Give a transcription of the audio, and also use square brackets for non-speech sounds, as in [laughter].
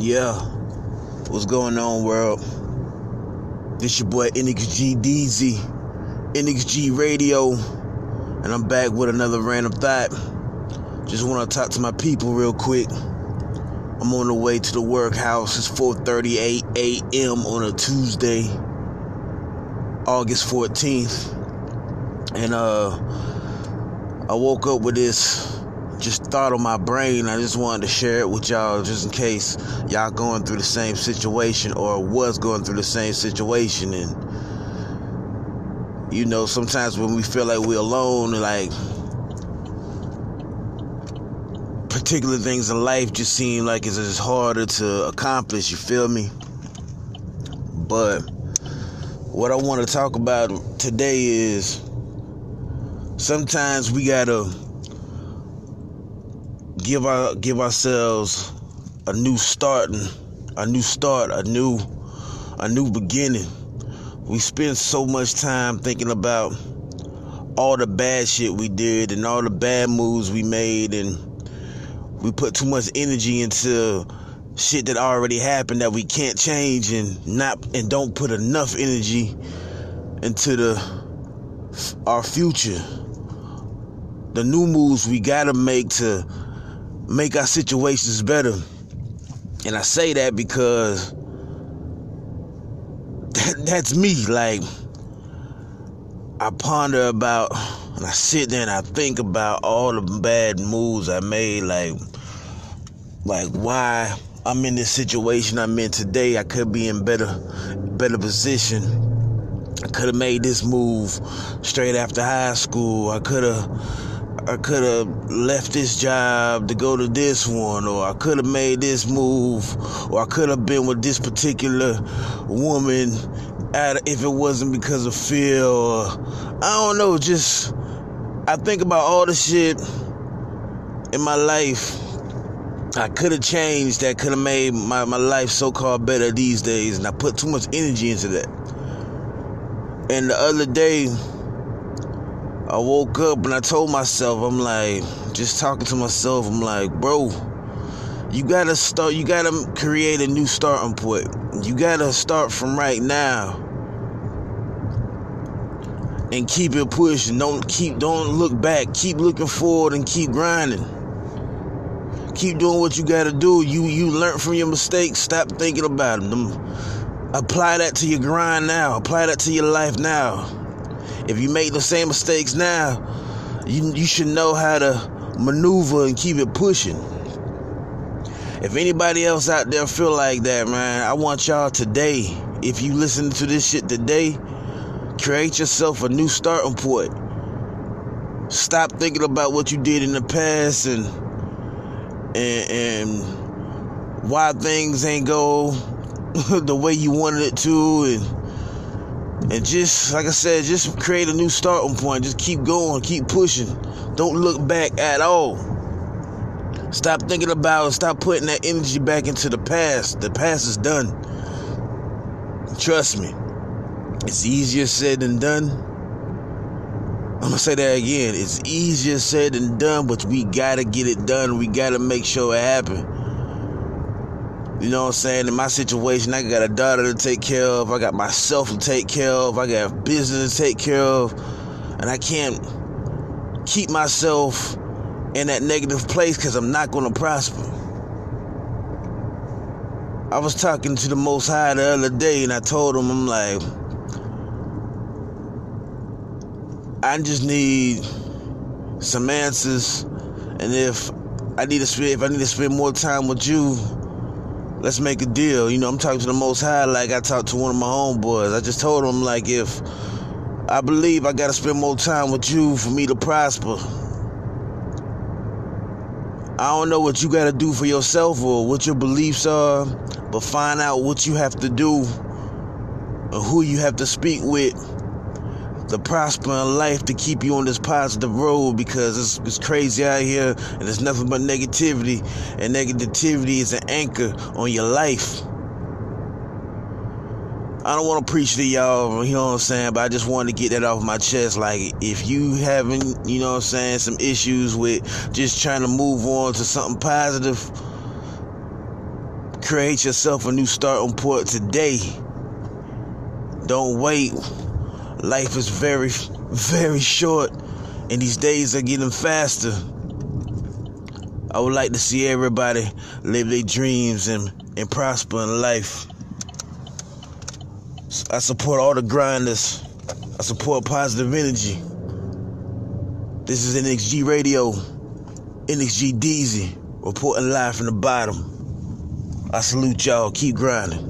Yeah, what's going on, world? This your boy NXG DZ, NXG Radio, and I'm back with another random thought. Just want to talk to my people real quick. I'm on the way to the workhouse. It's 4:38 a.m. on a Tuesday, August 14th, and uh, I woke up with this just thought on my brain. I just wanted to share it with y'all just in case y'all going through the same situation or was going through the same situation. And, you know, sometimes when we feel like we're alone, like, particular things in life just seem like it's just harder to accomplish, you feel me? But what I want to talk about today is sometimes we gotta give our give ourselves a new start, a new start, a new a new beginning. We spend so much time thinking about all the bad shit we did and all the bad moves we made and we put too much energy into shit that already happened that we can't change and not and don't put enough energy into the our future the new moves we gotta make to make our situations better. And I say that because that, that's me. Like, I ponder about, and I sit there and I think about all the bad moves I made. Like, like why I'm in this situation I'm in today. I could be in better, better position. I could have made this move straight after high school. I could have I could have left this job to go to this one, or I could have made this move, or I could have been with this particular woman if it wasn't because of fear, or I don't know, just I think about all the shit in my life I could have changed that could have made my, my life so called better these days, and I put too much energy into that. And the other day, I woke up and I told myself, I'm like, just talking to myself, I'm like, bro, you gotta start, you gotta create a new starting point. You gotta start from right now and keep it pushing. Don't keep, don't look back. Keep looking forward and keep grinding. Keep doing what you gotta do. You you learn from your mistakes. Stop thinking about them. Apply that to your grind now. Apply that to your life now. If you make the same mistakes now, you, you should know how to maneuver and keep it pushing. If anybody else out there feel like that, man, I want y'all today, if you listen to this shit today, create yourself a new starting point. Stop thinking about what you did in the past and and, and why things ain't go [laughs] the way you wanted it to and and just like I said, just create a new starting point. Just keep going, keep pushing. Don't look back at all. Stop thinking about it. Stop putting that energy back into the past. The past is done. Trust me. It's easier said than done. I'm gonna say that again. It's easier said than done, but we gotta get it done. We gotta make sure it happens. You know what I'm saying? In my situation, I got a daughter to take care of. I got myself to take care of. I got business to take care of. And I can't keep myself in that negative place because I'm not going to prosper. I was talking to the Most High the other day and I told him, I'm like, I just need some answers. And if I need to spend, if I need to spend more time with you, let's make a deal. You know, I'm talking to the Most High like I talked to one of my homeboys. I just told him like if I believe I got to spend more time with you for me to prosper. I don't know what you got to do for yourself or what your beliefs are, but find out what you have to do and who you have to speak with to prosper in life to keep you on this positive road because it's, it's crazy out here and there's nothing but negativity and negativity is an anchor on your life I don't want to preach to y'all, you know what I'm saying, but I just wanted to get that off my chest. Like, if you having, you know what I'm saying, some issues with just trying to move on to something positive, Create yourself a new starting point today. Don't wait. Life is very, very short, and these days are getting faster. I would like to see everybody live their dreams and, and prosper in life. I support all the grinders. I support positive energy. This is NXG Radio, NXG Deezy, reporting live from the bottom. I salute y'all. Keep grinding.